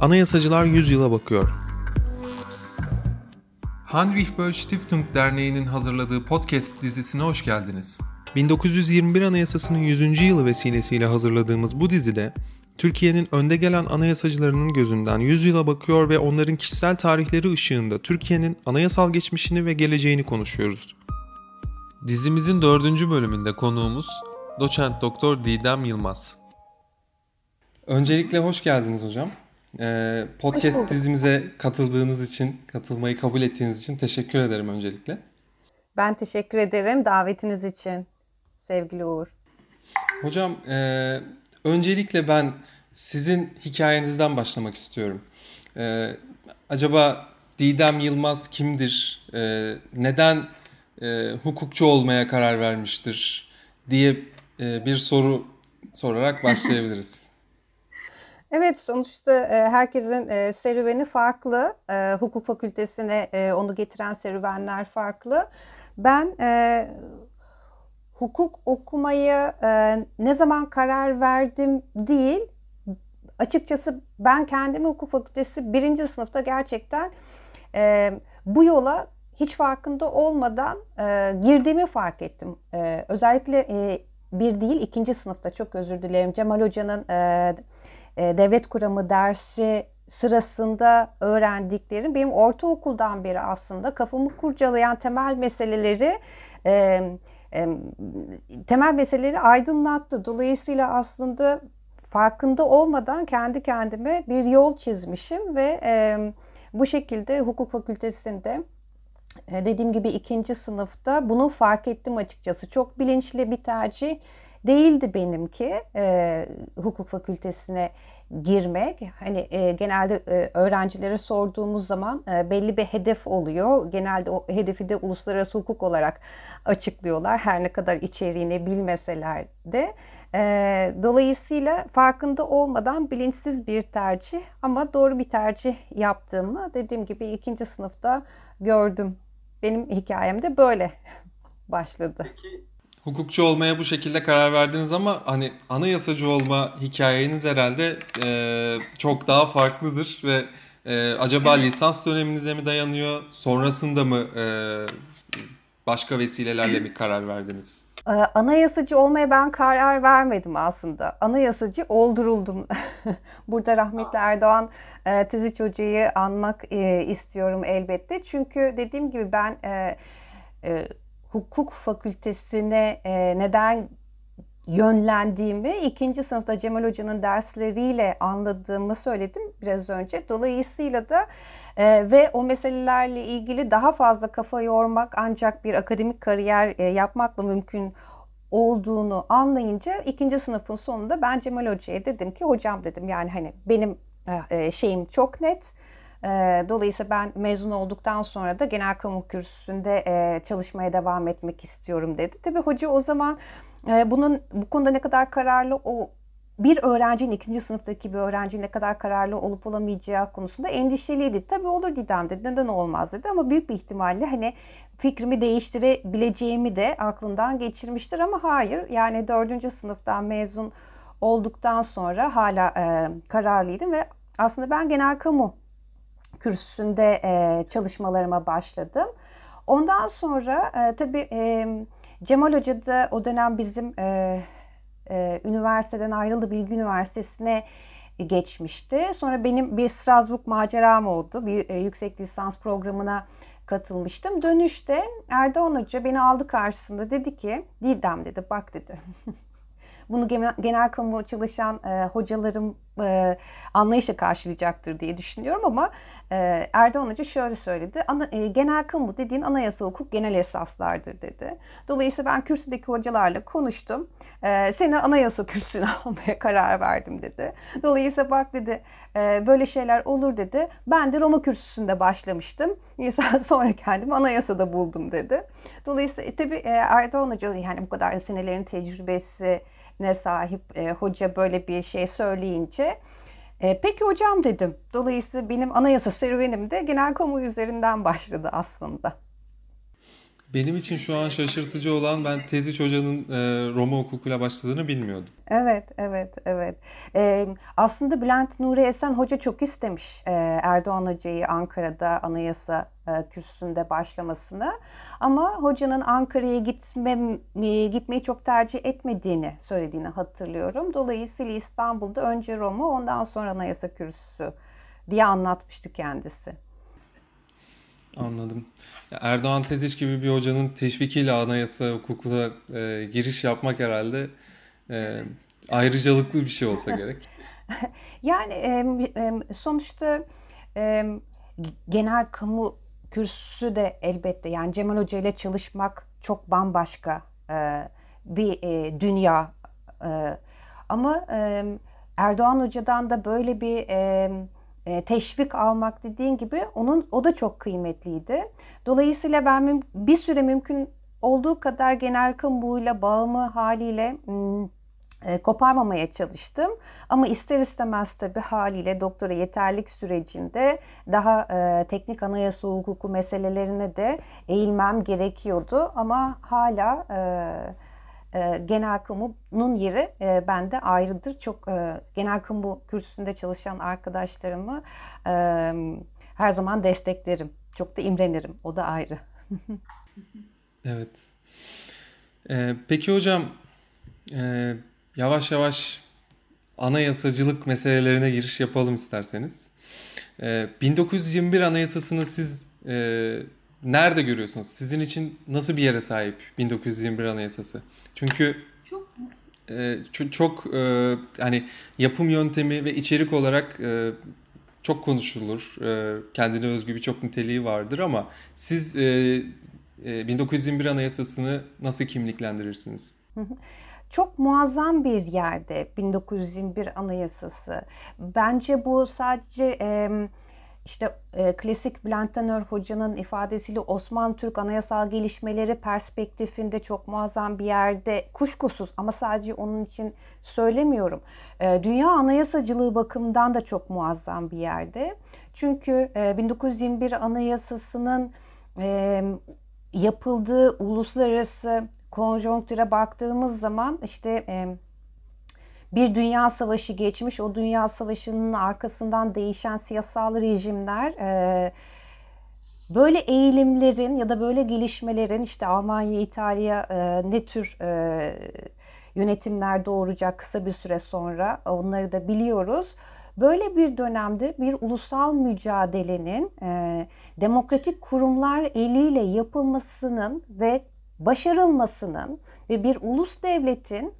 Anayasacılar 100 yıla bakıyor. Heinrich Böll Stiftung Derneği'nin hazırladığı podcast dizisine hoş geldiniz. 1921 Anayasası'nın 100. yılı vesilesiyle hazırladığımız bu dizide Türkiye'nin önde gelen anayasacılarının gözünden 100 yıla bakıyor ve onların kişisel tarihleri ışığında Türkiye'nin anayasal geçmişini ve geleceğini konuşuyoruz. Dizimizin dördüncü bölümünde konuğumuz doçent doktor Didem Yılmaz. Öncelikle hoş geldiniz hocam. Ee, podcast dizimize katıldığınız için, katılmayı kabul ettiğiniz için teşekkür ederim öncelikle. Ben teşekkür ederim davetiniz için sevgili Uğur. Hocam e, öncelikle ben sizin hikayenizden başlamak istiyorum. E, acaba Didem Yılmaz kimdir? E, neden e, hukukçu olmaya karar vermiştir diye e, bir soru sorarak başlayabiliriz. Evet sonuçta e, herkesin e, serüveni farklı. E, hukuk fakültesine onu getiren serüvenler farklı. Ben hukuk okumayı e, ne zaman karar verdim değil, açıkçası ben kendimi hukuk fakültesi birinci sınıfta gerçekten bu yola hiç farkında olmadan girdiğimi fark ettim. Özellikle bir değil ikinci sınıfta çok özür dilerim Cemal Hoca'nın devlet kuramı dersi sırasında öğrendiklerim benim ortaokuldan beri aslında kafamı kurcalayan temel meseleleri e, e, temel meseleleri aydınlattı. Dolayısıyla aslında farkında olmadan kendi kendime bir yol çizmişim ve e, bu şekilde hukuk fakültesinde e, dediğim gibi ikinci sınıfta bunu fark ettim açıkçası. Çok bilinçli bir tercih değildi benimki e, hukuk fakültesine girmek. Hani e, genelde e, öğrencilere sorduğumuz zaman e, belli bir hedef oluyor. Genelde o hedefi de uluslararası hukuk olarak açıklıyorlar. Her ne kadar içeriğini bilmeseler de. E, dolayısıyla farkında olmadan bilinçsiz bir tercih ama doğru bir tercih yaptığımı dediğim gibi ikinci sınıfta gördüm. Benim hikayem de böyle başladı. Peki hukukçu olmaya bu şekilde karar verdiniz ama hani anayasacı olma hikayeniz herhalde e, çok daha farklıdır ve e, acaba lisans döneminize mi dayanıyor? Sonrasında mı e, başka vesilelerle mi karar verdiniz? Ee, anayasacı olmaya ben karar vermedim aslında. Anayasacı olduruldum. Burada rahmetli Erdoğan e, Tiziç Hoca'yı anmak e, istiyorum elbette. Çünkü dediğim gibi ben e, hukuk fakültesine e, neden yönlendiğimi ikinci sınıfta Cemal Hoca'nın dersleriyle anladığımı söyledim biraz önce. Dolayısıyla da e, ve o meselelerle ilgili daha fazla kafa yormak ancak bir akademik kariyer e, yapmakla mümkün olduğunu anlayınca ikinci sınıfın sonunda ben Cemal Hoca'ya dedim ki hocam dedim yani hani benim e, şeyim çok net. Dolayısıyla ben mezun olduktan sonra da genel kamu kürsüsünde çalışmaya devam etmek istiyorum dedi. Tabii hoca o zaman bunun bu konuda ne kadar kararlı o bir öğrencinin ikinci sınıftaki bir öğrenci ne kadar kararlı olup olamayacağı konusunda endişeliydi. Tabii olur Didem dedi. Neden olmaz dedi ama büyük bir ihtimalle hani fikrimi değiştirebileceğimi de aklından geçirmiştir ama hayır. Yani dördüncü sınıftan mezun olduktan sonra hala e, kararlıydım ve aslında ben genel kamu kürsüsünde e, çalışmalarıma başladım. Ondan sonra e, tabii e, Cemal Hoca da o dönem bizim e, e, üniversiteden ayrıldı. Bilgi Üniversitesi'ne geçmişti. Sonra benim bir Strasbourg maceram oldu. Bir e, yüksek lisans programına katılmıştım. Dönüşte Erdoğan Hoca beni aldı karşısında dedi ki Didem dedi bak dedi. Bunu genel, genel kamu çalışan e, hocalarım e, anlayışla karşılayacaktır diye düşünüyorum ama e, Erdoğan Hoca şöyle söyledi. Ana, e, genel kamu dediğin anayasa hukuk genel esaslardır dedi. Dolayısıyla ben kürsüdeki hocalarla konuştum. E, seni anayasa kürsüsüne almaya karar verdim dedi. Dolayısıyla bak dedi e, böyle şeyler olur dedi. Ben de Roma kürsüsünde başlamıştım. Sonra kendimi anayasada buldum dedi. Dolayısıyla e, tabii e, Erdoğan Hoca yani bu kadar senelerin tecrübesi ne sahip e, hoca böyle bir şey söyleyince e, peki hocam dedim. Dolayısıyla benim anayasa serüvenim de genel kamu üzerinden başladı aslında. Benim için şu an şaşırtıcı olan ben Teziç Hoca'nın e, Roma hukukuyla başladığını bilmiyordum. Evet, evet, evet. Ee, aslında Bülent Nuri Esen Hoca çok istemiş e, Erdoğan Hoca'yı Ankara'da anayasa e, kürsüsünde başlamasını. Ama hocanın Ankara'ya gitmem, e, gitmeyi çok tercih etmediğini söylediğini hatırlıyorum. Dolayısıyla İstanbul'da önce Roma ondan sonra anayasa kürsüsü diye anlatmıştı kendisi. Anladım. Erdoğan Teziç gibi bir hocanın teşvikiyle anayasa hukukuna e, giriş yapmak herhalde e, ayrıcalıklı bir şey olsa gerek. yani e, sonuçta e, genel kamu kürsüsü de elbette yani Cemal Hoca ile çalışmak çok bambaşka e, bir e, dünya. E, ama e, Erdoğan Hoca'dan da böyle bir e, e, teşvik almak dediğin gibi onun o da çok kıymetliydi. Dolayısıyla ben bir süre mümkün olduğu kadar genel kamuoyuyla bağımı haliyle e, koparmamaya çalıştım. Ama ister istemez tabii haliyle doktora yeterlik sürecinde daha e, teknik anayasa hukuku meselelerine de eğilmem gerekiyordu. Ama hala e, e, genel kamunun yeri e, bende ayrıdır. Çok e, genel kamu kürsüsünde çalışan arkadaşlarımı e, her zaman desteklerim. Çok da imrenirim. O da ayrı. evet. Ee, peki hocam e, yavaş yavaş anayasacılık meselelerine giriş yapalım isterseniz. Ee, 1921 Anayasası'nı siz e, nerede görüyorsunuz? Sizin için nasıl bir yere sahip 1921 Anayasası? Çünkü çok e, çok, e, hani yapım yöntemi ve içerik olarak e, çok konuşulur. E, kendine özgü birçok niteliği vardır ama siz e, e, 1921 Anayasası'nı nasıl kimliklendirirsiniz? Çok muazzam bir yerde 1921 Anayasası. Bence bu sadece e, işte e, klasik Bülent Tanör Hoca'nın ifadesiyle Osmanlı Türk anayasal gelişmeleri perspektifinde çok muazzam bir yerde kuşkusuz ama sadece onun için söylemiyorum. E, dünya anayasacılığı bakımından da çok muazzam bir yerde. Çünkü e, 1921 Anayasası'nın e, yapıldığı uluslararası konjonktüre baktığımız zaman işte e, bir dünya savaşı geçmiş. O dünya savaşının arkasından değişen siyasal rejimler e, böyle eğilimlerin ya da böyle gelişmelerin işte Almanya, İtalya e, ne tür e, yönetimler doğuracak kısa bir süre sonra onları da biliyoruz. Böyle bir dönemde bir ulusal mücadelenin e, demokratik kurumlar eliyle yapılmasının ve başarılmasının ve bir ulus devletin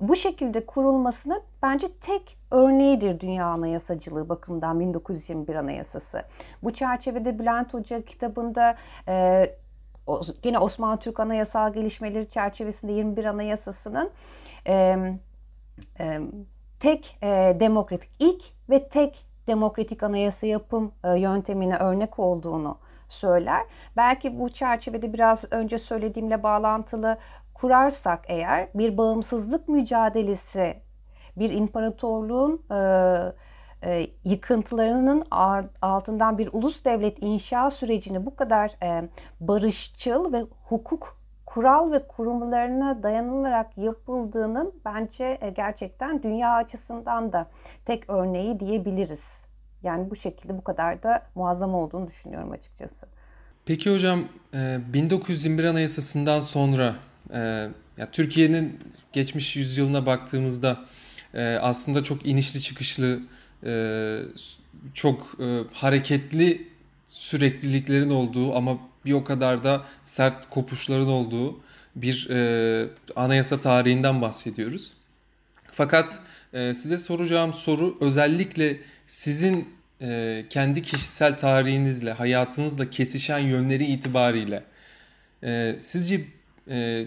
bu şekilde kurulmasının bence tek örneğidir dünya anayasacılığı bakımından 1921 Anayasası. Bu çerçevede Bülent Hoca kitabında e, yine Osmanlı Türk anayasal gelişmeleri çerçevesinde 21 Anayasası'nın e, e, tek e, demokratik ilk ve tek demokratik anayasa yapım e, yöntemine örnek olduğunu söyler. Belki bu çerçevede biraz önce söylediğimle bağlantılı kurarsak eğer bir bağımsızlık mücadelesi, bir imparatorluğun e, e, yıkıntılarının altından bir ulus devlet inşa sürecini bu kadar e, barışçıl ve hukuk kural ve kurumlarına dayanılarak yapıldığının bence e, gerçekten dünya açısından da tek örneği diyebiliriz. Yani bu şekilde bu kadar da muazzam olduğunu düşünüyorum açıkçası. Peki hocam 1921 e, Anayasası'ndan sonra e, ya Türkiye'nin geçmiş yüzyılına baktığımızda e, aslında çok inişli çıkışlı, çok hareketli sürekliliklerin olduğu ama bir o kadar da sert kopuşların olduğu bir anayasa tarihinden bahsediyoruz. Fakat size soracağım soru özellikle sizin e, kendi kişisel tarihinizle, hayatınızla kesişen yönleri itibariyle e, sizce e,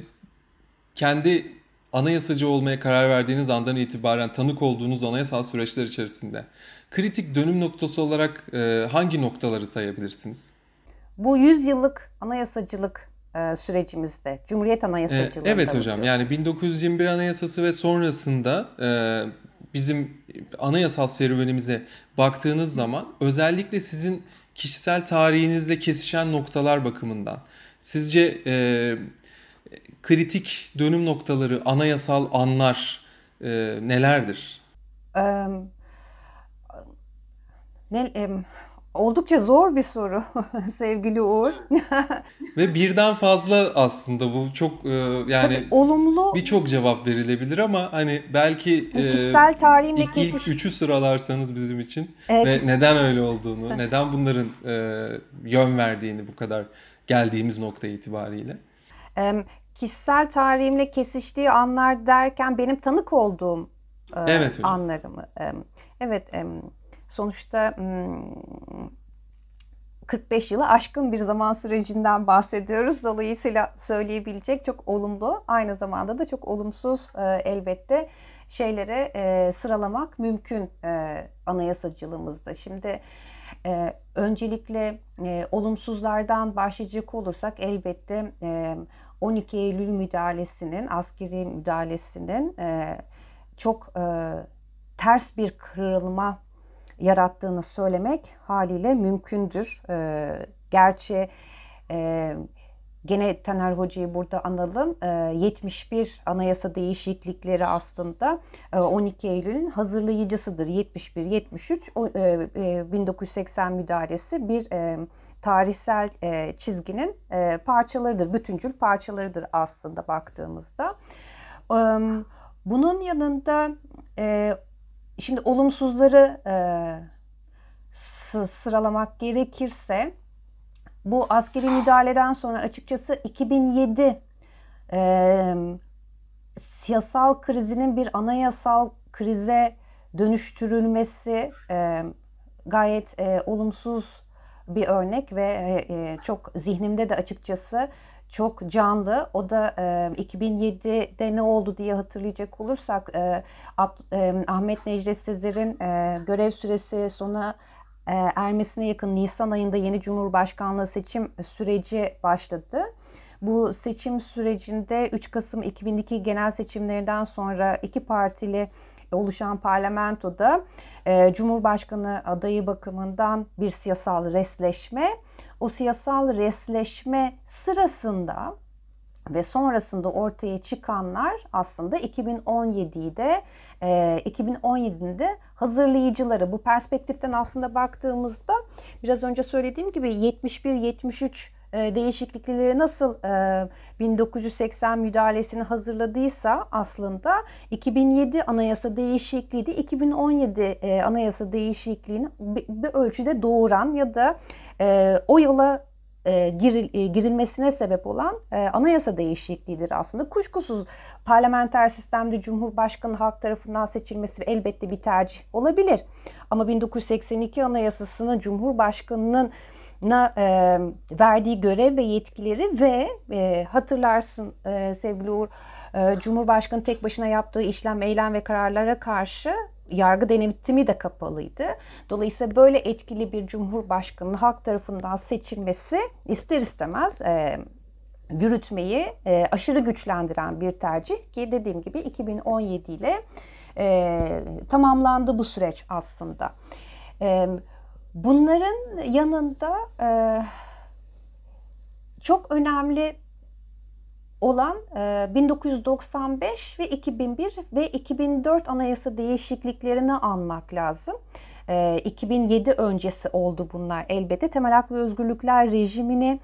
kendi anayasacı olmaya karar verdiğiniz andan itibaren tanık olduğunuz anayasal süreçler içerisinde kritik dönüm noktası olarak e, hangi noktaları sayabilirsiniz? Bu 100 yıllık anayasacılık e, sürecimizde, Cumhuriyet Anayasacılığı. E, evet hocam, yani 1921 Anayasası ve sonrasında e, bizim anayasal serüvenimize baktığınız zaman özellikle sizin kişisel tarihinizle kesişen noktalar bakımından Sizce e, kritik dönüm noktaları, anayasal anlar e, nelerdir? Ee, ne, e, oldukça zor bir soru sevgili Uğur. Ve birden fazla aslında bu çok e, yani Tabii, olumlu birçok cevap verilebilir ama hani belki e, kişisel tarihimle ilk, ilk üçü sıralarsanız bizim için Evet, ve kişisel- neden öyle olduğunu, neden bunların e, yön verdiğini bu kadar geldiğimiz nokta itibariyle. Kişisel tarihimle kesiştiği anlar derken benim tanık olduğum e, Evet hocam. anlarımı. Evet, sonuçta mm, 45 yılı aşkın bir zaman sürecinden bahsediyoruz. Dolayısıyla söyleyebilecek çok olumlu, aynı zamanda da çok olumsuz e, elbette şeylere e, sıralamak mümkün e, anayasacılığımızda. Şimdi e, öncelikle e, olumsuzlardan başlayacak olursak elbette e, 12 Eylül müdahalesinin, askeri müdahalesinin e, çok e, ters bir kırılma yarattığını söylemek haliyle mümkündür. E, gerçi e, gene Taner Hoca'yı burada analım. E, 71 anayasa değişiklikleri aslında e, 12 Eylül'ün hazırlayıcısıdır. 71-73 o, e, e, 1980 müdahalesi bir e, tarihsel e, çizginin e, parçalarıdır. Bütüncül parçalarıdır aslında baktığımızda. E, bunun yanında e, şimdi olumsuzları e, sı- sıralamak gerekirse bu askeri müdahaleden sonra açıkçası 2007 e, siyasal krizinin bir anayasal krize dönüştürülmesi e, gayet e, olumsuz bir örnek ve e, e, çok zihnimde de açıkçası çok canlı. O da e, 2007'de ne oldu diye hatırlayacak olursak e, Ab- e, Ahmet Necdet Sezer'in e, görev süresi sona e, ermesine yakın Nisan ayında yeni Cumhurbaşkanlığı seçim süreci başladı. Bu seçim sürecinde 3 Kasım 2002 genel seçimlerinden sonra iki partili oluşan parlamentoda e, Cumhurbaşkanı adayı bakımından bir siyasal resleşme. O siyasal resleşme sırasında ve sonrasında ortaya çıkanlar aslında 2017'de e, 2017'nin de hazırlayıcıları. Bu perspektiften aslında baktığımızda biraz önce söylediğim gibi 71-73 e, değişiklikleri nasıl e, 1980 müdahalesini hazırladıysa aslında 2007 anayasa değişikliği de 2017 e, anayasa değişikliğini bir, ölçüde doğuran ya da e, o yola e, giril, e, girilmesine sebep olan e, anayasa değişikliğidir aslında. Kuşkusuz parlamenter sistemde Cumhurbaşkanı halk tarafından seçilmesi elbette bir tercih olabilir. Ama 1982 anayasasının Cumhurbaşkanı'nın na e, verdiği görev ve yetkileri ve e, hatırlarsın e, sevgili Uğur e, Cumhurbaşkanı tek başına yaptığı işlem, eylem ve kararlara karşı yargı denetimi de kapalıydı. Dolayısıyla böyle etkili bir cumhurbaşkanının halk tarafından seçilmesi ister istemez e, yürütmeyi e, aşırı güçlendiren bir tercih ki dediğim gibi 2017 ile e, tamamlandı bu süreç aslında. E, bunların yanında e, çok önemli olan e, 1995 ve 2001 ve 2004 anayasa değişikliklerini anmak lazım. E, 2007 öncesi oldu bunlar elbette. Temel hak ve özgürlükler rejimini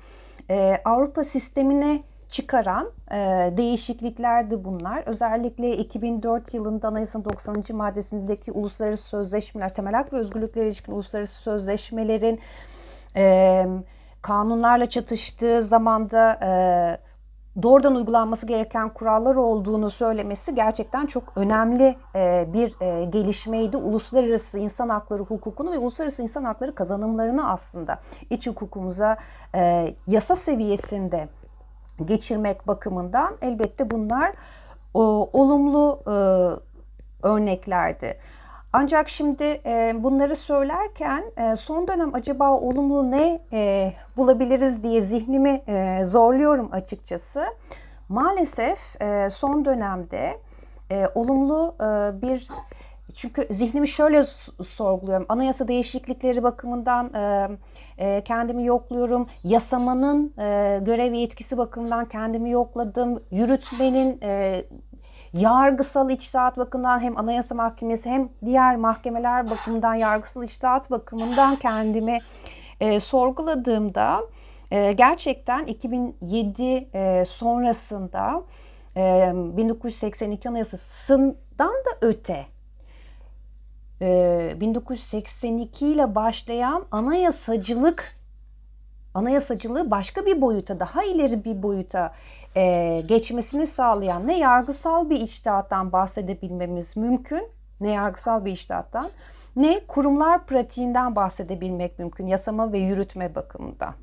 e, Avrupa sistemine çıkaran e, değişikliklerdi bunlar. Özellikle 2004 yılında Anayasanın 90. maddesindeki uluslararası sözleşmeler, temel hak ve özgürlüklere ilişkin uluslararası sözleşmelerin e, kanunlarla çatıştığı zamanda e, doğrudan uygulanması gereken kurallar olduğunu söylemesi gerçekten çok önemli e, bir e, gelişmeydi. Uluslararası insan hakları hukukunu ve uluslararası insan hakları kazanımlarını aslında iç hukukumuza e, yasa seviyesinde geçirmek bakımından elbette bunlar o, olumlu e, örneklerdi. Ancak şimdi e, bunları söylerken e, son dönem acaba olumlu ne e, bulabiliriz diye zihnimi e, zorluyorum açıkçası. Maalesef e, son dönemde e, olumlu e, bir çünkü zihnimi şöyle sorguluyorum. Anayasa değişiklikleri bakımından e, e, kendimi yokluyorum. Yasamanın e, görev yetkisi bakımından kendimi yokladım. Yürütmenin e, yargısal içtihat bakımından hem Anayasa Mahkemesi hem diğer mahkemeler bakımından yargısal içtihat bakımından kendimi e, sorguladığımda e, gerçekten 2007 e, sonrasında e, 1982 Anayasası'ndan da öte 1982 e, ile başlayan anayasacılık anayasacılığı başka bir boyuta, daha ileri bir boyuta e, geçmesini sağlayan ne yargısal bir içtihattan bahsedebilmemiz mümkün, ne yargısal bir içtihattan, ne kurumlar pratiğinden bahsedebilmek mümkün yasama ve yürütme bakımından.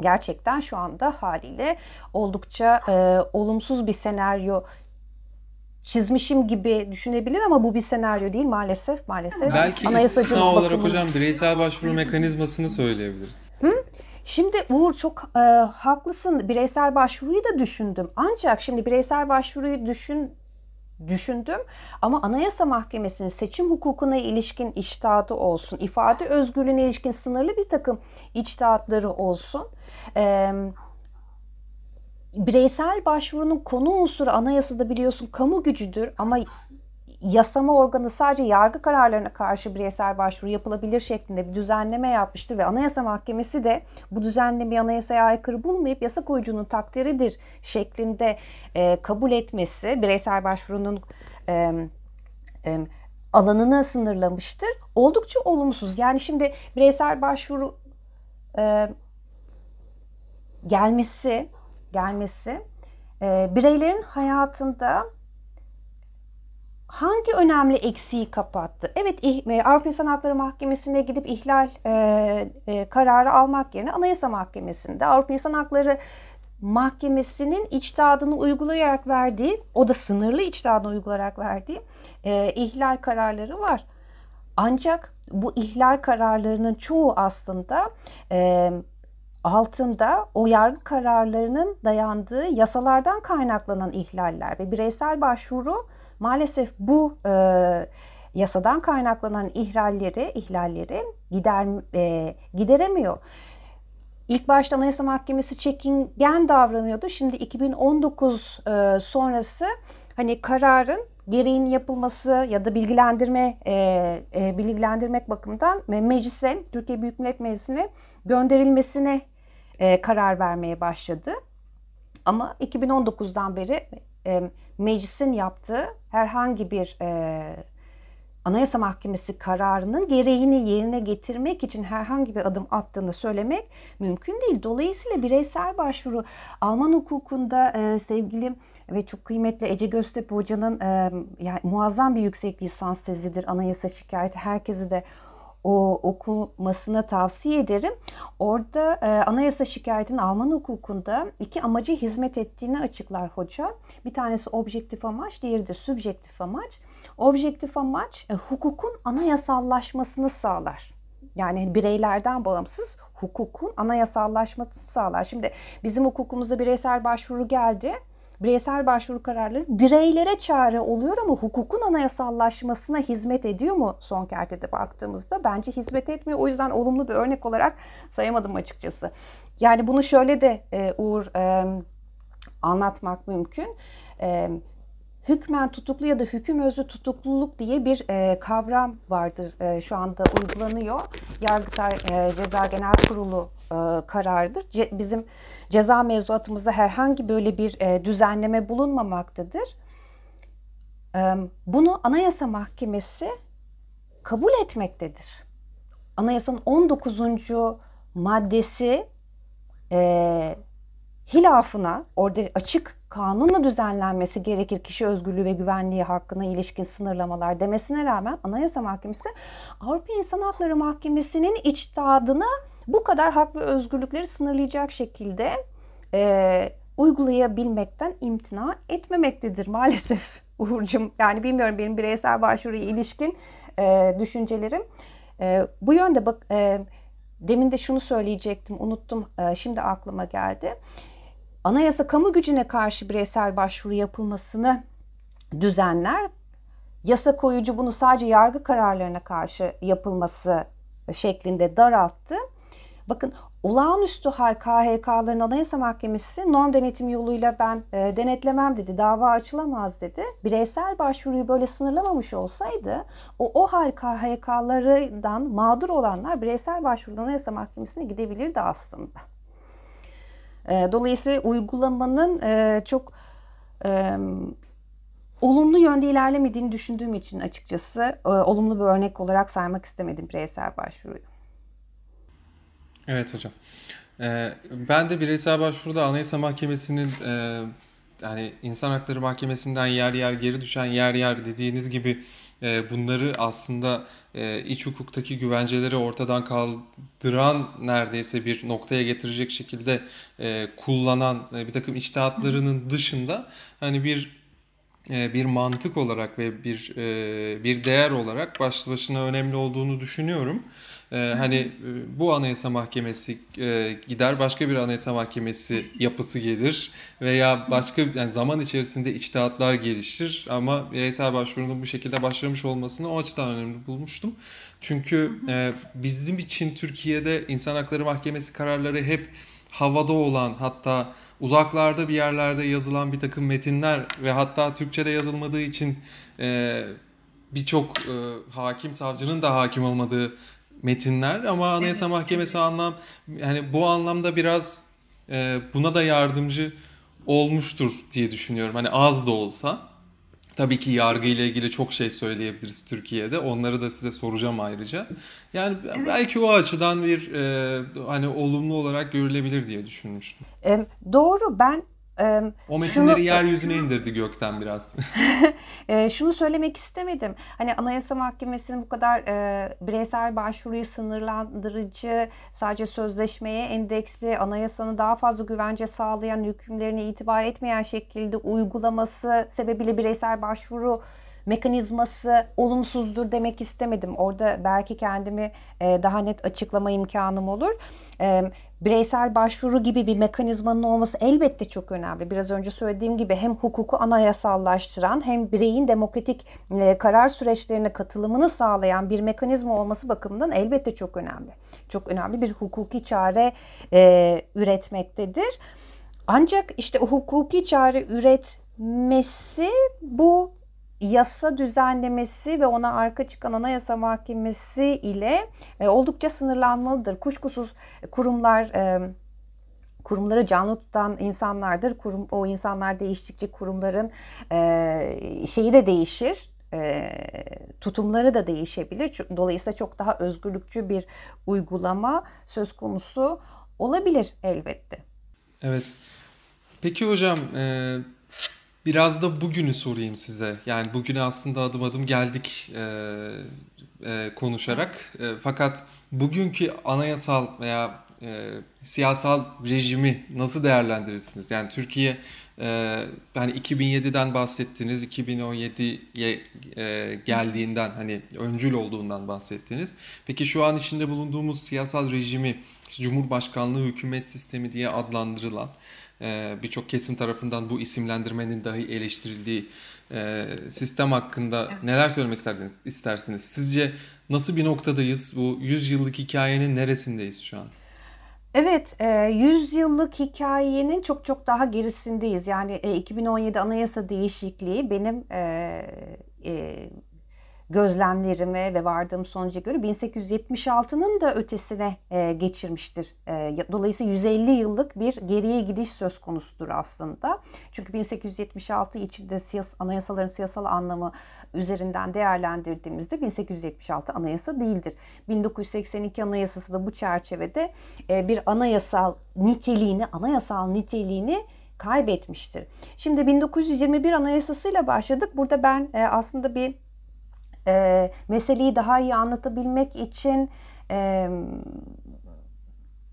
Gerçekten şu anda haliyle oldukça e, olumsuz bir senaryo çizmişim gibi düşünebilir ama bu bir senaryo değil maalesef maalesef. Belki istisna olarak bakımı... hocam bireysel başvuru mekanizmasını söyleyebiliriz. Hı? Şimdi Uğur çok e, haklısın. Bireysel başvuruyu da düşündüm. Ancak şimdi bireysel başvuruyu düşün düşündüm ama Anayasa Mahkemesi'nin seçim hukukuna ilişkin içtihadı olsun, ifade özgürlüğüne ilişkin sınırlı bir takım içtihatları olsun. Ee, bireysel başvurunun konu unsuru anayasada biliyorsun kamu gücüdür ama yasama organı sadece yargı kararlarına karşı bireysel başvuru yapılabilir şeklinde bir düzenleme yapmıştır ve Anayasa Mahkemesi de bu düzenlemeyi anayasaya aykırı bulmayıp yasa koyucunun takdiridir şeklinde e, kabul etmesi bireysel başvurunun e, e, alanını sınırlamıştır. Oldukça olumsuz. Yani şimdi bireysel başvuru e, gelmesi gelmesi e, bireylerin hayatında hangi önemli eksiği kapattı? Evet e, Avrupa İnsan Hakları Mahkemesi'ne gidip ihlal e, e, kararı almak yerine Anayasa Mahkemesi'nde Avrupa İnsan Hakları Mahkemesi'nin içtihadını uygulayarak verdiği, o da sınırlı içtihadını uygulayarak verdiği e, ihlal kararları var. Ancak bu ihlal kararlarının çoğu aslında e, altında o yargı kararlarının dayandığı yasalardan kaynaklanan ihlaller ve bireysel başvuru maalesef bu e, yasadan kaynaklanan ihlalleri ihlalleri gider e, gideremiyor. İlk başta Anayasa Mahkemesi çekingen davranıyordu. Şimdi 2019 e, sonrası hani kararın gereğinin yapılması ya da bilgilendirme e, e, bilgilendirmek bakımından meclise Türkiye Büyük Millet Meclisi'ne gönderilmesine e, karar vermeye başladı. Ama 2019'dan beri e, meclisin yaptığı herhangi bir e, Anayasa Mahkemesi kararının gereğini yerine getirmek için herhangi bir adım attığını söylemek mümkün değil. Dolayısıyla bireysel başvuru Alman hukukunda e, sevgili ve çok kıymetli Ece Göztepe Hoca'nın e, yani muazzam bir yüksek lisans tezidir anayasa şikayeti. Herkesi de o okumasını tavsiye ederim. Orada e, anayasa şikayetinin Alman hukukunda iki amacı hizmet ettiğini açıklar hoca. Bir tanesi objektif amaç, diğeri de sübjektif amaç. Objektif amaç e, hukukun anayasallaşmasını sağlar. Yani bireylerden bağımsız hukukun anayasallaşmasını sağlar. Şimdi bizim hukukumuzda bireysel başvuru geldi bireysel başvuru kararları bireylere çare oluyor ama hukukun anayasallaşmasına hizmet ediyor mu son kertede baktığımızda? Bence hizmet etmiyor. O yüzden olumlu bir örnek olarak sayamadım açıkçası. Yani bunu şöyle de e, Uğur e, anlatmak mümkün. E, hükmen tutuklu ya da hüküm özlü tutukluluk diye bir e, kavram vardır e, şu anda uygulanıyor. Yargıtay e, Ceza Genel Kurulu e, kararıdır. Ce, bizim ceza mevzuatımızda herhangi böyle bir e, düzenleme bulunmamaktadır. Bunu Anayasa Mahkemesi kabul etmektedir. Anayasanın 19. maddesi e, hilafına orada açık kanunla düzenlenmesi gerekir kişi özgürlüğü ve güvenliği hakkına ilişkin sınırlamalar demesine rağmen Anayasa Mahkemesi Avrupa İnsan Hakları Mahkemesi'nin içtihadına bu kadar hak ve özgürlükleri sınırlayacak şekilde e, uygulayabilmekten imtina etmemektedir maalesef Uğur'cum. Yani bilmiyorum benim bireysel başvuruya ilişkin e, düşüncelerim. E, bu yönde bak e, demin de şunu söyleyecektim unuttum e, şimdi aklıma geldi. Anayasa kamu gücüne karşı bireysel başvuru yapılmasını düzenler. yasa koyucu bunu sadece yargı kararlarına karşı yapılması şeklinde daralttı. Bakın olağanüstü hal KHK'ların Anayasa Mahkemesi norm denetim yoluyla ben e, denetlemem dedi. Dava açılamaz dedi. Bireysel başvuruyu böyle sınırlamamış olsaydı o, o hal KHK'larından mağdur olanlar bireysel başvurudan Anayasa Mahkemesi'ne gidebilirdi aslında. E, dolayısıyla uygulamanın e, çok e, olumlu yönde ilerlemediğini düşündüğüm için açıkçası e, olumlu bir örnek olarak saymak istemedim bireysel başvuruyu. Evet hocam. Ee, ben de bireysel başvuruda Anayasa Mahkemesi'nin e, yani İnsan Hakları Mahkemesi'nden yer yer geri düşen yer yer dediğiniz gibi e, bunları aslında e, iç hukuktaki güvenceleri ortadan kaldıran neredeyse bir noktaya getirecek şekilde e, kullanan e, bir takım içtihatlarının dışında hani bir e, bir mantık olarak ve bir e, bir değer olarak başlı başına önemli olduğunu düşünüyorum. Ee, hani e, bu anayasa mahkemesi e, gider başka bir anayasa mahkemesi yapısı gelir veya başka yani zaman içerisinde içtihatlar gelişir ama bireysel başvurunun bu şekilde başlamış olmasını o açıdan önemli bulmuştum. Çünkü e, bizim için Türkiye'de insan hakları mahkemesi kararları hep havada olan hatta uzaklarda bir yerlerde yazılan bir takım metinler ve hatta Türkçe'de yazılmadığı için e, birçok e, hakim savcının da hakim olmadığı metinler ama Anayasa Mahkemesi anlam yani bu anlamda biraz e, buna da yardımcı olmuştur diye düşünüyorum. Hani az da olsa. Tabii ki yargı ile ilgili çok şey söyleyebiliriz Türkiye'de. Onları da size soracağım ayrıca. Yani belki o açıdan bir e, hani olumlu olarak görülebilir diye düşünmüştüm. Doğru. Ben o metinleri şunu, yeryüzüne indirdi gökten biraz. e, şunu söylemek istemedim. Hani Anayasa Mahkemesi'nin bu kadar e, bireysel başvuruyu sınırlandırıcı, sadece sözleşmeye endeksli, anayasanın daha fazla güvence sağlayan hükümlerine itibar etmeyen şekilde uygulaması sebebiyle bireysel başvuru mekanizması olumsuzdur demek istemedim. Orada belki kendimi e, daha net açıklama imkanım olur. Bireysel başvuru gibi bir mekanizmanın olması elbette çok önemli. Biraz önce söylediğim gibi hem hukuku anayasallaştıran hem bireyin demokratik e, karar süreçlerine katılımını sağlayan bir mekanizma olması bakımından elbette çok önemli. Çok önemli bir hukuki çare e, üretmektedir. Ancak işte o hukuki çare üretmesi bu yasa düzenlemesi ve ona arka çıkan anayasa mahkemesi ile e, oldukça sınırlanmalıdır. Kuşkusuz kurumlar e, kurumları canlı tutan insanlardır. Kurum, o insanlar değiştikçe kurumların e, şeyi de değişir, e, tutumları da değişebilir. Dolayısıyla çok daha özgürlükçü bir uygulama söz konusu olabilir elbette. Evet. Peki hocam, Biraz da bugünü sorayım size. Yani bugüne aslında adım adım geldik e, e, konuşarak. E, fakat bugünkü anayasal veya e, siyasal rejimi nasıl değerlendirirsiniz? Yani Türkiye e, yani 2007'den bahsettiniz, 2017'ye e, geldiğinden hani öncül olduğundan bahsettiniz. Peki şu an içinde bulunduğumuz siyasal rejimi, işte Cumhurbaşkanlığı hükümet sistemi diye adlandırılan birçok kesim tarafından bu isimlendirmenin dahi eleştirildiği e, sistem hakkında neler söylemek istersiniz? istersiniz? Sizce nasıl bir noktadayız? Bu 100 yıllık hikayenin neresindeyiz şu an? Evet, 100 yıllık hikayenin çok çok daha gerisindeyiz. Yani 2017 Anayasa değişikliği benim gözlemlerime ve vardığım sonuca göre 1876'nın da ötesine e, geçirmiştir. E, dolayısıyla 150 yıllık bir geriye gidiş söz konusudur aslında. Çünkü 1876 içinde siyas anayasaların siyasal anlamı üzerinden değerlendirdiğimizde 1876 anayasa değildir. 1982 anayasası da bu çerçevede e, bir anayasal niteliğini, anayasal niteliğini kaybetmiştir. Şimdi 1921 anayasasıyla başladık. Burada ben e, aslında bir e, meseleyi daha iyi anlatabilmek için e,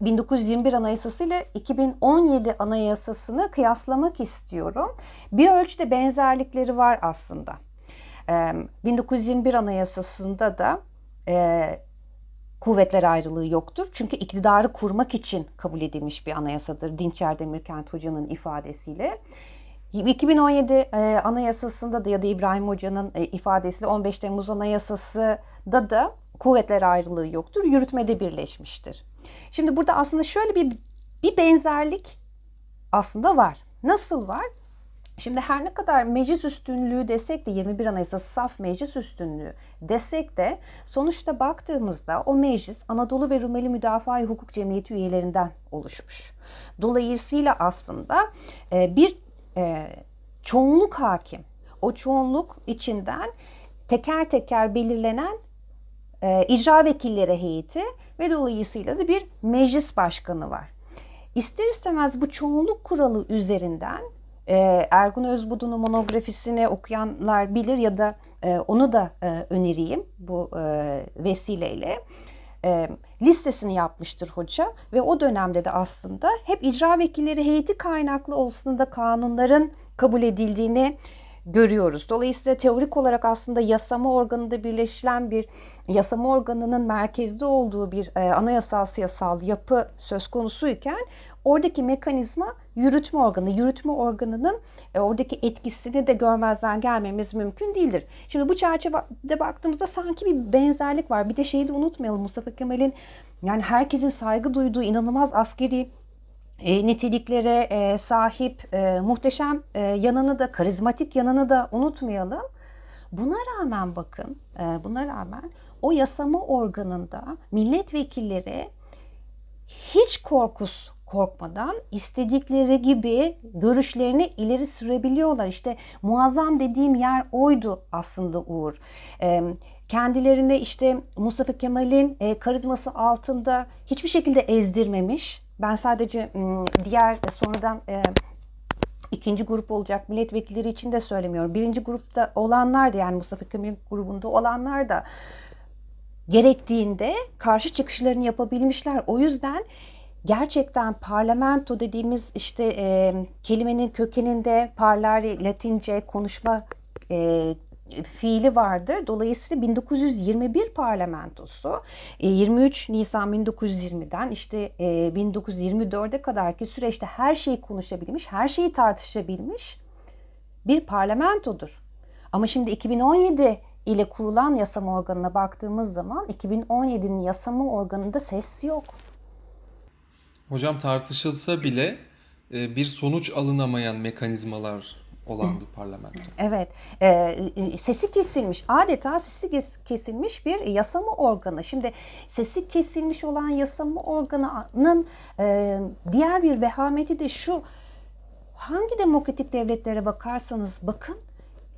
1921 Anayasası ile 2017 Anayasası'nı kıyaslamak istiyorum. Bir ölçüde benzerlikleri var aslında. E, 1921 Anayasası'nda da e, kuvvetler ayrılığı yoktur. Çünkü iktidarı kurmak için kabul edilmiş bir anayasadır. Dinçer Demirkent Hoca'nın ifadesiyle. 2017 e, Anayasası'nda da ya da İbrahim Hoca'nın e, ifadesiyle 15 Temmuz Anayasası'da da kuvvetler ayrılığı yoktur. Yürütmede birleşmiştir. Şimdi burada aslında şöyle bir bir benzerlik aslında var. Nasıl var? Şimdi her ne kadar meclis üstünlüğü desek de 21 Anayasası saf meclis üstünlüğü desek de sonuçta baktığımızda o meclis Anadolu ve Rumeli Müdafaa Hukuk Cemiyeti üyelerinden oluşmuş. Dolayısıyla aslında e, bir e, çoğunluk hakim. O çoğunluk içinden teker teker belirlenen e, icra vekilleri heyeti ve dolayısıyla da bir meclis başkanı var. İster istemez bu çoğunluk kuralı üzerinden e, Ergun Özbudu'nun monografisini okuyanlar bilir ya da e, onu da e, önereyim bu e, vesileyle. E, listesini yapmıştır hoca ve o dönemde de aslında hep icra vekilleri heyeti kaynaklı olsun da kanunların kabul edildiğini görüyoruz. Dolayısıyla teorik olarak aslında yasama organında birleşilen bir yasama organının merkezde olduğu bir e, anayasal siyasal yapı söz konusuyken oradaki mekanizma yürütme organı. Yürütme organının e, oradaki etkisini de görmezden gelmemiz mümkün değildir. Şimdi bu çerçevede baktığımızda sanki bir benzerlik var. Bir de şeyi de unutmayalım Mustafa Kemal'in yani herkesin saygı duyduğu inanılmaz askeri e, niteliklere e, sahip e, muhteşem e, yanını da karizmatik yanını da unutmayalım. Buna rağmen bakın, e, buna rağmen o yasama organında milletvekilleri hiç korkus korkmadan istedikleri gibi görüşlerini ileri sürebiliyorlar. İşte muazzam dediğim yer oydu aslında Uğur. E, kendilerini işte Mustafa Kemal'in e, karizması altında hiçbir şekilde ezdirmemiş. Ben sadece diğer sonradan e, ikinci grup olacak milletvekilleri için de söylemiyorum. Birinci grupta olanlar da yani Mustafa Kemal grubunda olanlar da gerektiğinde karşı çıkışlarını yapabilmişler. O yüzden gerçekten parlamento dediğimiz işte e, kelimenin kökeninde parlari Latince konuşma e, fiili vardır. Dolayısıyla 1921 parlamentosu 23 e, Nisan 1920'den işte 1924'e kadarki süreçte her şeyi konuşabilmiş, her şeyi tartışabilmiş bir parlamentodur. Ama şimdi 2017 ile kurulan yasama organına baktığımız zaman 2017'nin yasama organında ses yok. Hocam tartışılsa bile e, bir sonuç alınamayan mekanizmalar olan bir parlamento. Evet. E, e, sesi kesilmiş. Adeta sesi kesilmiş bir yasama organı. Şimdi sesi kesilmiş olan yasama organının e, diğer bir vehameti de şu. Hangi demokratik devletlere bakarsanız bakın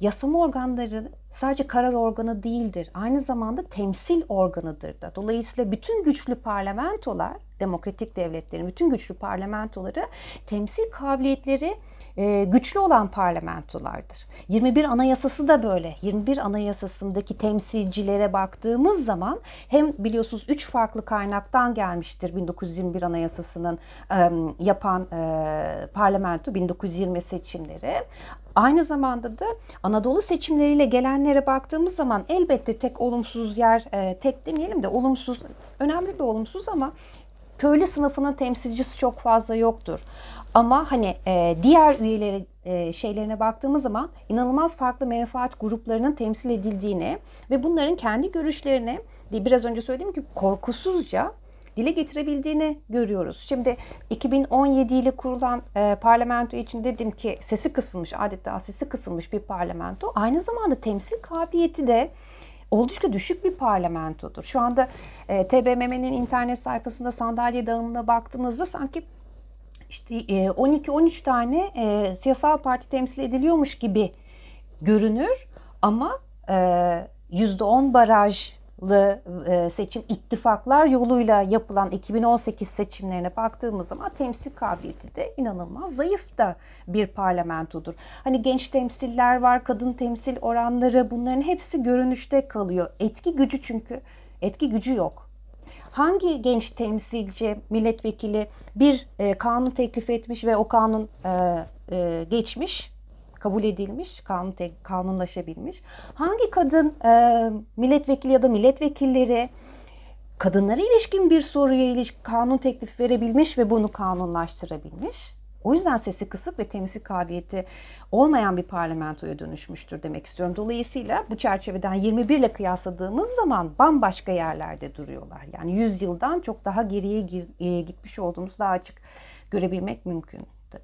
yasama organları sadece karar organı değildir. Aynı zamanda temsil organıdır da. Dolayısıyla bütün güçlü parlamentolar, demokratik devletlerin bütün güçlü parlamentoları temsil kabiliyetleri e, güçlü olan parlamentolardır. 21 Anayasası da böyle. 21 Anayasası'ndaki temsilcilere baktığımız zaman hem biliyorsunuz 3 farklı kaynaktan gelmiştir 1921 Anayasası'nın yapan parlamento 1920 seçimleri. Aynı zamanda da Anadolu seçimleriyle gelenlere baktığımız zaman elbette tek olumsuz yer, tek demeyelim de olumsuz, önemli bir olumsuz ama köylü sınıfının temsilcisi çok fazla yoktur. Ama hani e, diğer üyeleri e, şeylerine baktığımız zaman inanılmaz farklı menfaat gruplarının temsil edildiğini ve bunların kendi görüşlerini biraz önce söylediğim gibi korkusuzca dile getirebildiğini görüyoruz. Şimdi 2017 ile kurulan e, parlamento için dedim ki sesi kısılmış, adeta sesi kısılmış bir parlamento. Aynı zamanda temsil kabiliyeti de oldukça düşük bir parlamentodur. Şu anda e, TBMM'nin internet sayfasında sandalye dağılımına baktığımızda sanki işte 12-13 e, tane e, siyasal parti temsil ediliyormuş gibi görünür ama e, %10 barajlı e, seçim ittifaklar yoluyla yapılan 2018 seçimlerine baktığımız zaman temsil kabiliyeti de inanılmaz zayıf da bir parlamentodur. Hani genç temsiller var, kadın temsil oranları bunların hepsi görünüşte kalıyor. Etki gücü çünkü etki gücü yok hangi genç temsilci, milletvekili bir e, kanun teklif etmiş ve o kanun e, e, geçmiş, kabul edilmiş, kanun te, kanunlaşabilmiş? Hangi kadın e, milletvekili ya da milletvekilleri kadınlara ilişkin bir soruya ilişkin kanun teklif verebilmiş ve bunu kanunlaştırabilmiş? O yüzden sesi kısık ve temsil kabiliyeti olmayan bir parlamentoya dönüşmüştür demek istiyorum. Dolayısıyla bu çerçeveden 21 ile kıyasladığımız zaman bambaşka yerlerde duruyorlar. Yani 100 yıldan çok daha geriye e, gitmiş olduğumuz daha açık görebilmek mümkün tabii.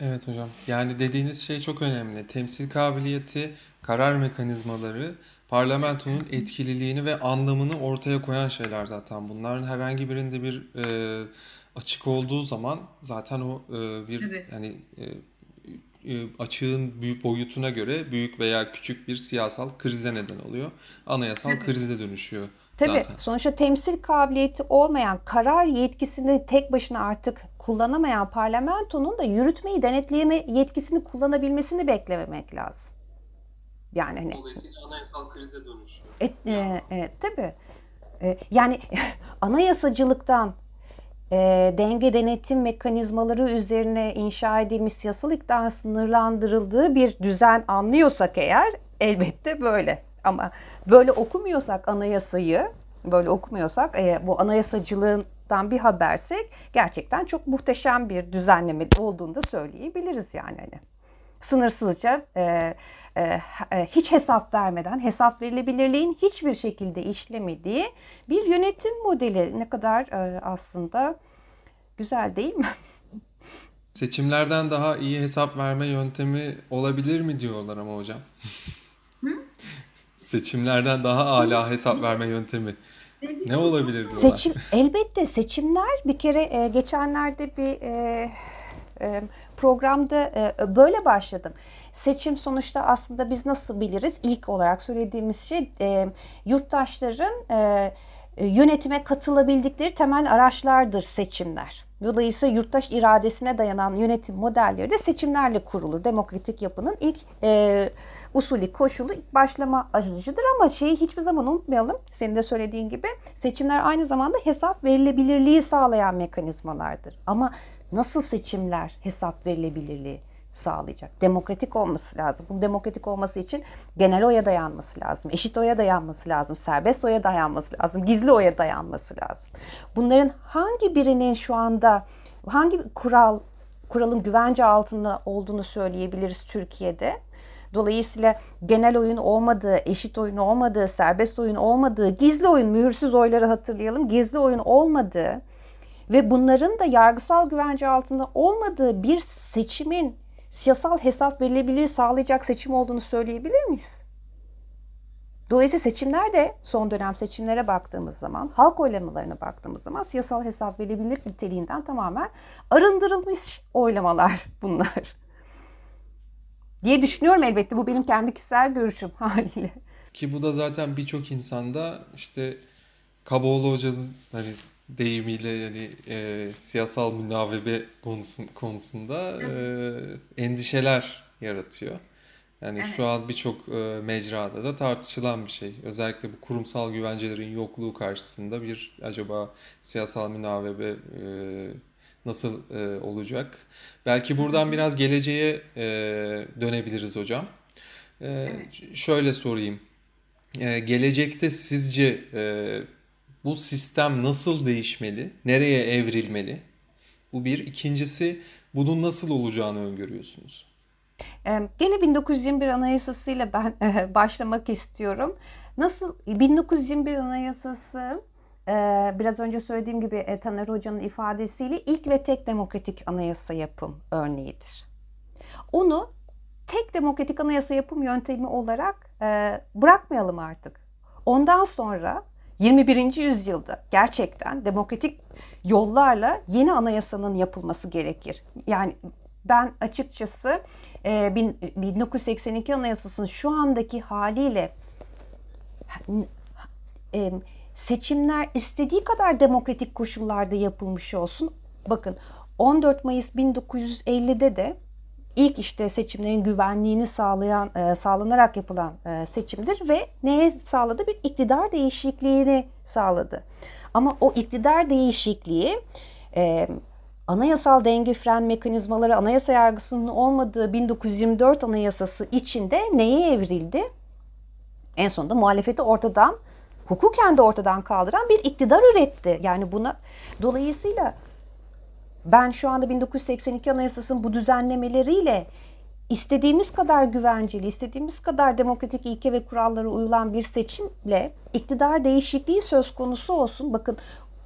Evet hocam. Yani dediğiniz şey çok önemli. Temsil kabiliyeti, karar mekanizmaları parlamentonun etkililiğini ve anlamını ortaya koyan şeyler zaten. Bunların herhangi birinde bir e, açık olduğu zaman zaten o e, bir Tabii. yani e, e, açığın büyük boyutuna göre büyük veya küçük bir siyasal krize neden oluyor. Anayasal Tabii. krize dönüşüyor. Tabii zaten. sonuçta temsil kabiliyeti olmayan karar yetkisini tek başına artık kullanamayan parlamentonun da yürütmeyi, denetleme yetkisini kullanabilmesini beklememek lazım. Yani hani Dolayısıyla anayasal krize dönüşüyor. Et, e, e, tabii. E, yani anayasacılıktan e, denge denetim mekanizmaları üzerine inşa edilmiş siyasal iktidar sınırlandırıldığı bir düzen anlıyorsak eğer elbette böyle. Ama böyle okumuyorsak anayasayı, böyle okumuyorsak e, bu anayasacılığından bir habersek gerçekten çok muhteşem bir düzenleme olduğunu da söyleyebiliriz yani. Hani. Sınırsızca e, hiç hesap vermeden, hesap verilebilirliğin hiçbir şekilde işlemediği bir yönetim modeli ne kadar e, aslında güzel değil mi? Seçimlerden daha iyi hesap verme yöntemi olabilir mi diyorlar ama hocam. Hı? Seçimlerden daha âlâ hesap verme yöntemi. Ne olabilir diyorlar. Seçim, elbette seçimler bir kere e, geçenlerde bir e, e, programda e, böyle başladım. Seçim sonuçta aslında biz nasıl biliriz? İlk olarak söylediğimiz şey e, yurttaşların e, yönetime katılabildikleri temel araçlardır seçimler. Dolayısıyla yurttaş iradesine dayanan yönetim modelleri de seçimlerle kurulur. Demokratik yapının ilk e, usulü koşulu ilk başlama aracıdır ama şeyi hiçbir zaman unutmayalım. Senin de söylediğin gibi seçimler aynı zamanda hesap verilebilirliği sağlayan mekanizmalardır. Ama nasıl seçimler hesap verilebilirliği? Sağlayacak. Demokratik olması lazım. Bu demokratik olması için genel oya dayanması lazım. Eşit oya dayanması lazım. Serbest oya dayanması lazım. Gizli oya dayanması lazım. Bunların hangi birinin şu anda hangi kural kuralın güvence altında olduğunu söyleyebiliriz Türkiye'de. Dolayısıyla genel oyun olmadığı, eşit oyun olmadığı, serbest oyun olmadığı, gizli oyun, mühürsüz oyları hatırlayalım, gizli oyun olmadığı ve bunların da yargısal güvence altında olmadığı bir seçimin siyasal hesap verilebilir sağlayacak seçim olduğunu söyleyebilir miyiz? Dolayısıyla seçimler de son dönem seçimlere baktığımız zaman, halk oylamalarına baktığımız zaman siyasal hesap verilebilir niteliğinden tamamen arındırılmış oylamalar bunlar. diye düşünüyorum elbette. Bu benim kendi kişisel görüşüm haliyle. Ki bu da zaten birçok insanda işte Kaboğlu Hoca'nın hani deyimiyle yani e, siyasal münavebe konusun, konusunda e, endişeler yaratıyor. Yani evet. şu an birçok e, mecrada da tartışılan bir şey. Özellikle bu kurumsal güvencelerin yokluğu karşısında bir acaba siyasal münavebe e, nasıl e, olacak? Belki buradan biraz geleceğe e, dönebiliriz hocam. E, evet. Şöyle sorayım. E, gelecekte sizce e, bu sistem nasıl değişmeli? Nereye evrilmeli? Bu bir. İkincisi bunun nasıl olacağını öngörüyorsunuz? Gene 1921 Anayasası'yla ben başlamak istiyorum. Nasıl 1921 Anayasası biraz önce söylediğim gibi Taner Hoca'nın ifadesiyle ilk ve tek demokratik anayasa yapım örneğidir. Onu tek demokratik anayasa yapım yöntemi olarak bırakmayalım artık. Ondan sonra 21. yüzyılda gerçekten demokratik yollarla yeni anayasanın yapılması gerekir. Yani ben açıkçası 1982 e, Anayasası'nın şu andaki haliyle e, seçimler istediği kadar demokratik koşullarda yapılmış olsun. Bakın 14 Mayıs 1950'de de ilk işte seçimlerin güvenliğini sağlayan e, sağlanarak yapılan e, seçimdir ve neye sağladı? Bir iktidar değişikliğini sağladı. Ama o iktidar değişikliği e, anayasal denge fren mekanizmaları anayasa yargısının olmadığı 1924 anayasası içinde neye evrildi? En sonunda muhalefeti ortadan hukuken de ortadan kaldıran bir iktidar üretti. Yani buna dolayısıyla ben şu anda 1982 Anayasası'nın bu düzenlemeleriyle istediğimiz kadar güvenceli, istediğimiz kadar demokratik ilke ve kurallara uyulan bir seçimle iktidar değişikliği söz konusu olsun. Bakın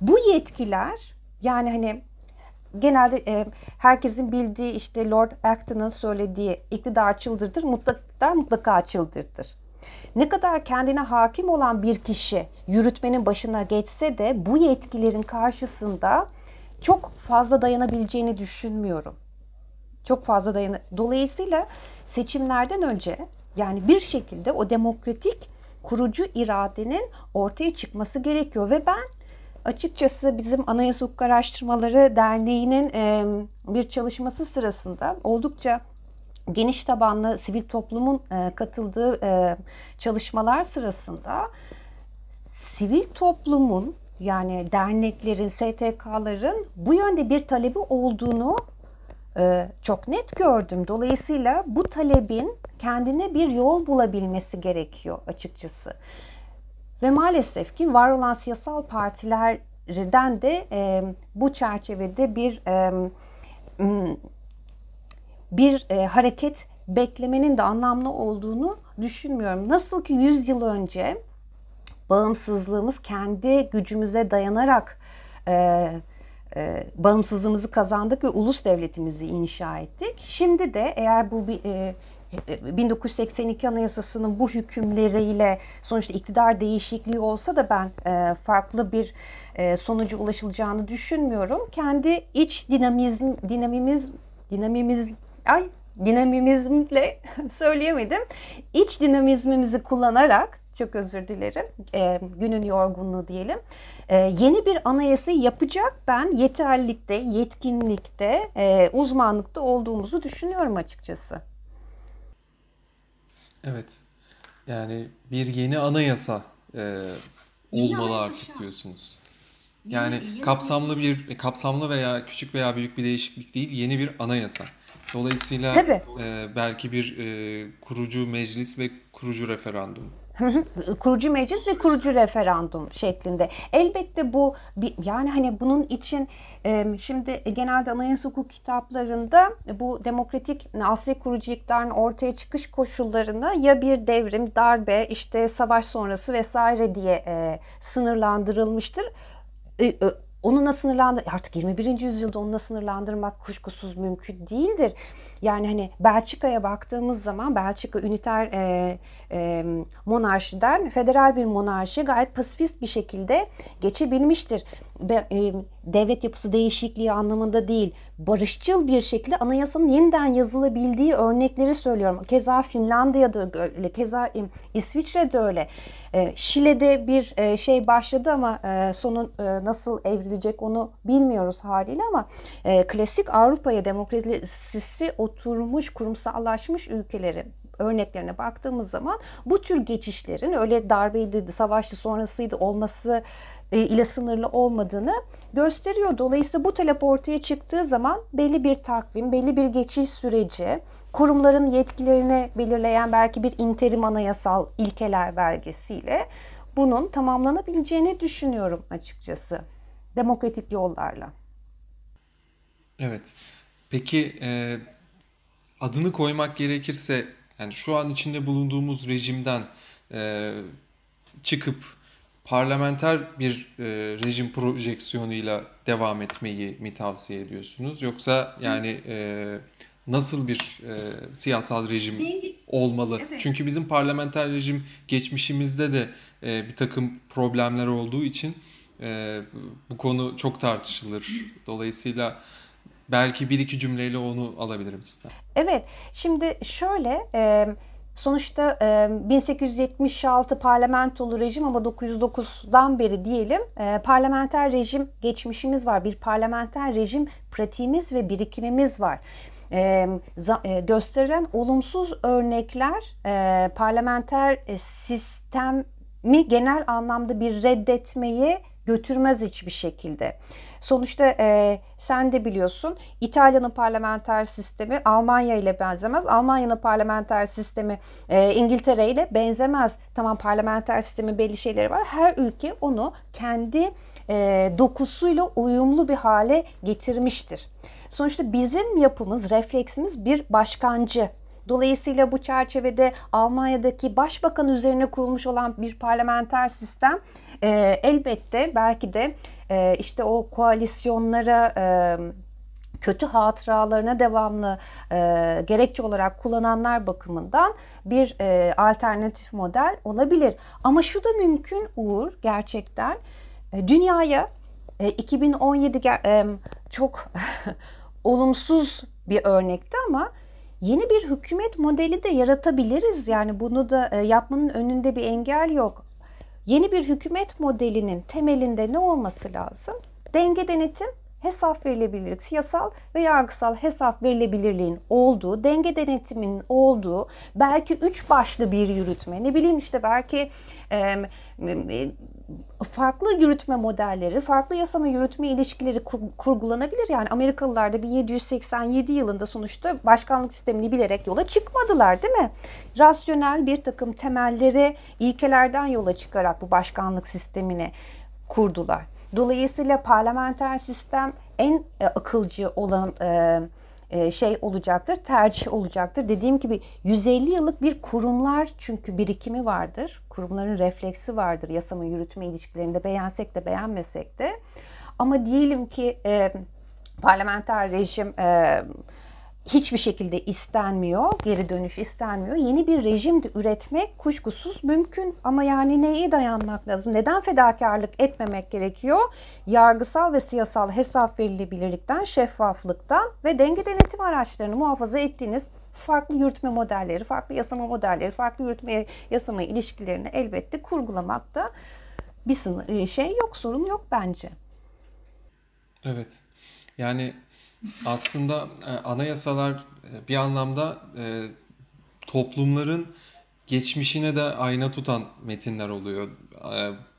bu yetkiler yani hani genelde e, herkesin bildiği işte Lord Acton'ın söylediği iktidar çıldırdır, mutlaka mutlaka çıldırdır. Ne kadar kendine hakim olan bir kişi yürütmenin başına geçse de bu yetkilerin karşısında çok fazla dayanabileceğini düşünmüyorum. Çok fazla dayan. Dolayısıyla seçimlerden önce yani bir şekilde o demokratik kurucu iradenin ortaya çıkması gerekiyor ve ben açıkçası bizim Anayasa Hukuk Araştırmaları Derneği'nin bir çalışması sırasında oldukça geniş tabanlı sivil toplumun katıldığı çalışmalar sırasında sivil toplumun yani derneklerin, STK'ların bu yönde bir talebi olduğunu e, çok net gördüm. Dolayısıyla bu talebin kendine bir yol bulabilmesi gerekiyor açıkçası. Ve maalesef ki var olan siyasal partilerden de e, bu çerçevede bir e, bir e, hareket beklemenin de anlamlı olduğunu düşünmüyorum. Nasıl ki 100 yıl önce bağımsızlığımız kendi gücümüze dayanarak e, e, bağımsızlığımızı kazandık ve ulus devletimizi inşa ettik. Şimdi de eğer bu bir e, 1982 Anayasası'nın bu hükümleriyle sonuçta iktidar değişikliği olsa da ben e, farklı bir e, sonuca ulaşılacağını düşünmüyorum. Kendi iç dinamizm, dinamimiz, dinamimiz, ay dinamimizmle söyleyemedim. İç dinamizmimizi kullanarak çok özür dilerim. E, günün yorgunluğu diyelim. E, yeni bir anayasa yapacak ben yeterlilikte, yetkinlikte, e, uzmanlıkta olduğumuzu düşünüyorum açıkçası. Evet. Yani bir yeni anayasa e, olmalı yeni artık diyorsunuz. Yani yeni, kapsamlı bir kapsamlı veya küçük veya büyük bir değişiklik değil, yeni bir anayasa. Dolayısıyla e, belki bir e, kurucu meclis ve kurucu referandum kurucu meclis ve kurucu referandum şeklinde. Elbette bu yani hani bunun için şimdi genelde anayasa hukuk kitaplarında bu demokratik asli kurucu iktidarın ortaya çıkış koşullarını ya bir devrim, darbe, işte savaş sonrası vesaire diye sınırlandırılmıştır. Onunla sınırlandır artık 21. yüzyılda onunla sınırlandırmak kuşkusuz mümkün değildir. Yani hani Belçika'ya baktığımız zaman Belçika üniter e, e, monarşiden federal bir monarşi gayet pasifist bir şekilde geçebilmiştir. Be, e, devlet yapısı değişikliği anlamında değil, barışçıl bir şekilde anayasanın yeniden yazılabildiği örnekleri söylüyorum. Keza Finlandiya'da öyle, keza e, İsviçre'de öyle. E, Şile'de bir e, şey başladı ama e, sonu nasıl evrilecek onu bilmiyoruz haliyle ama klasik Avrupa'ya demokrasisi oturmuş, kurumsallaşmış ülkeleri örneklerine baktığımız zaman bu tür geçişlerin öyle darbeydi, savaşlı sonrasıydı olması ile sınırlı olmadığını gösteriyor. Dolayısıyla bu talep ortaya çıktığı zaman belli bir takvim, belli bir geçiş süreci, kurumların yetkilerini belirleyen belki bir interim anayasal ilkeler belgesiyle bunun tamamlanabileceğini düşünüyorum açıkçası. Demokratik yollarla. Evet. Peki e, adını koymak gerekirse yani şu an içinde bulunduğumuz rejimden e, çıkıp parlamenter bir e, rejim projeksiyonuyla devam etmeyi mi tavsiye ediyorsunuz? Yoksa yani e, nasıl bir e, siyasal rejim olmalı? Evet. Çünkü bizim parlamenter rejim geçmişimizde de e, bir takım problemler olduğu için e, bu konu çok tartışılır. Dolayısıyla belki bir iki cümleyle onu alabilirim sizden. Evet, şimdi şöyle... E, Sonuçta 1876 parlamentolu rejim ama 909'dan beri diyelim parlamenter rejim geçmişimiz var. Bir parlamenter rejim pratiğimiz ve birikimimiz var. Gösterilen olumsuz örnekler parlamenter sistemi genel anlamda bir reddetmeyi götürmez hiçbir şekilde. Sonuçta e, sen de biliyorsun İtalya'nın parlamenter sistemi Almanya ile benzemez. Almanya'nın parlamenter sistemi e, İngiltere ile benzemez. Tamam parlamenter sistemi belli şeyleri var. Her ülke onu kendi e, dokusuyla uyumlu bir hale getirmiştir. Sonuçta bizim yapımız, refleksimiz bir başkancı. Dolayısıyla bu çerçevede Almanya'daki başbakan üzerine kurulmuş olan bir parlamenter sistem e, elbette belki de e, işte o koalisyonlara e, kötü hatıralarına devamlı e, gerekçe olarak kullananlar bakımından bir e, alternatif model olabilir. Ama şu da mümkün Uğur gerçekten e, dünyaya e, 2017 e, çok olumsuz bir örnekti ama yeni bir hükümet modeli de yaratabiliriz. Yani bunu da e, yapmanın önünde bir engel yok. Yeni bir hükümet modelinin temelinde ne olması lazım? Denge denetim, hesap verilebilirlik, siyasal ve yargısal hesap verilebilirliğin olduğu, denge denetiminin olduğu, belki üç başlı bir yürütme, ne bileyim işte belki e, farklı yürütme modelleri, farklı yasama yürütme ilişkileri kur, kurgulanabilir. Yani Amerikalılar da 1787 yılında sonuçta başkanlık sistemini bilerek yola çıkmadılar değil mi? Rasyonel bir takım temelleri, ilkelerden yola çıkarak bu başkanlık sistemini kurdular. Dolayısıyla parlamenter sistem en e, akılcı olan e, şey olacaktır, tercih olacaktır. Dediğim gibi 150 yıllık bir kurumlar çünkü birikimi vardır. Kurumların refleksi vardır yasama yürütme ilişkilerinde beğensek de beğenmesek de. Ama diyelim ki e, parlamenter rejim e, hiçbir şekilde istenmiyor, geri dönüş istenmiyor. Yeni bir rejim de üretmek kuşkusuz mümkün ama yani neye dayanmak lazım? Neden fedakarlık etmemek gerekiyor? Yargısal ve siyasal hesap verilebilirlikten, şeffaflıktan ve denge denetim araçlarını muhafaza ettiğiniz farklı yürütme modelleri, farklı yasama modelleri, farklı yürütme yasama ilişkilerini elbette kurgulamakta bir sınır, şey yok, sorun yok bence. Evet. Yani aslında e, anayasalar e, bir anlamda e, toplumların geçmişine de ayna tutan metinler oluyor.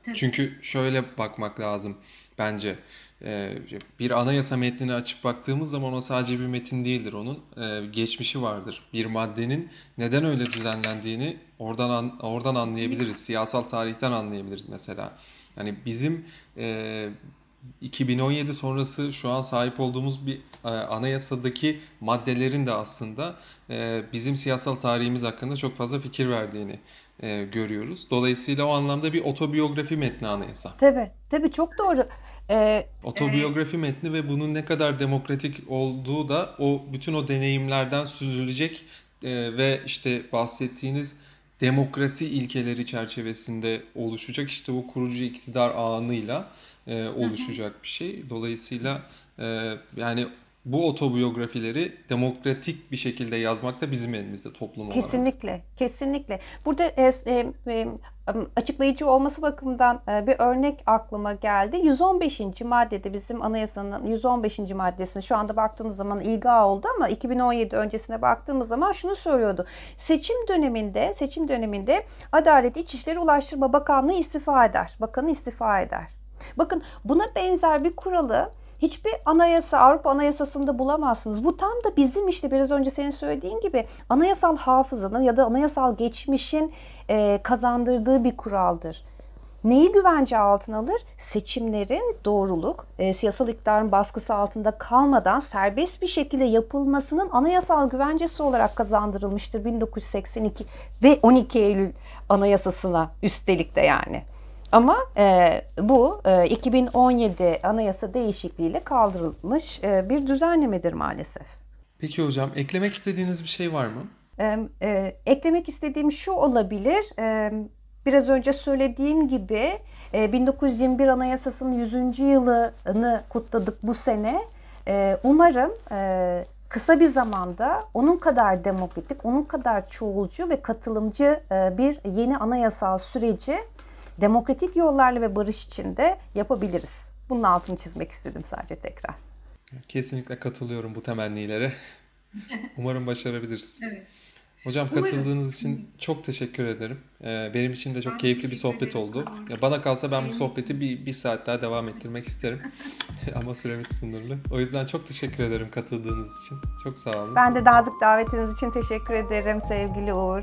Tabii. Çünkü şöyle bakmak lazım bence. Bir anayasa metnini açıp baktığımız zaman o sadece bir metin değildir. Onun geçmişi vardır. Bir maddenin neden öyle düzenlendiğini oradan oradan anlayabiliriz. Siyasal tarihten anlayabiliriz mesela. Yani bizim 2017 sonrası şu an sahip olduğumuz bir e, anayasadaki maddelerin de aslında e, bizim siyasal tarihimiz hakkında çok fazla fikir verdiğini e, görüyoruz. Dolayısıyla o anlamda bir otobiyografi metni anayasa. Tabii, tabii çok doğru. Ee, otobiyografi e... metni ve bunun ne kadar demokratik olduğu da o bütün o deneyimlerden süzülecek e, ve işte bahsettiğiniz demokrasi ilkeleri çerçevesinde oluşacak işte bu kurucu iktidar anıyla e, oluşacak bir şey. Dolayısıyla e, yani bu otobiyografileri demokratik bir şekilde yazmak da bizim elimizde toplum olarak. Kesinlikle, kesinlikle. Burada e, e, e, açıklayıcı olması bakımından e, bir örnek aklıma geldi. 115. maddede bizim anayasanın 115. maddesine şu anda baktığımız zaman ilga oldu ama 2017 öncesine baktığımız zaman şunu söylüyordu. Seçim döneminde, seçim döneminde Adalet İçişleri Ulaştırma Bakanlığı istifa eder. Bakanı istifa eder. Bakın buna benzer bir kuralı hiçbir anayasa, Avrupa Anayasası'nda bulamazsınız. Bu tam da bizim işte biraz önce senin söylediğin gibi anayasal hafızanın ya da anayasal geçmişin e, kazandırdığı bir kuraldır. Neyi güvence altına alır? Seçimlerin doğruluk, e, siyasal iktidarın baskısı altında kalmadan serbest bir şekilde yapılmasının anayasal güvencesi olarak kazandırılmıştır 1982 ve 12 Eylül Anayasası'na üstelik de yani. Ama e, bu e, 2017 anayasa değişikliğiyle kaldırılmış e, bir düzenlemedir maalesef. Peki hocam eklemek istediğiniz bir şey var mı? E, e, eklemek istediğim şu olabilir. E, biraz önce söylediğim gibi e, 1921 Anayasası'nın 100. yılını kutladık bu sene. E, umarım e, kısa bir zamanda onun kadar demokratik, onun kadar çoğulcu ve katılımcı e, bir yeni anayasal süreci demokratik yollarla ve barış içinde yapabiliriz. Bunun altını çizmek istedim sadece tekrar. Kesinlikle katılıyorum bu temennilere. Umarım başarabiliriz. Evet. Hocam katıldığınız için çok teşekkür ederim. Ee, benim için de çok Ben keyifli bir sohbet ederim oldu. Ya bana kalsa ben bu Benim sohbeti bir, bir saat daha devam ettirmek isterim. Ama süremiz sınırlı. O yüzden çok teşekkür ederim katıldığınız için. Çok sağ olun. Ben de nazik davetiniz için teşekkür ederim sevgili Uğur.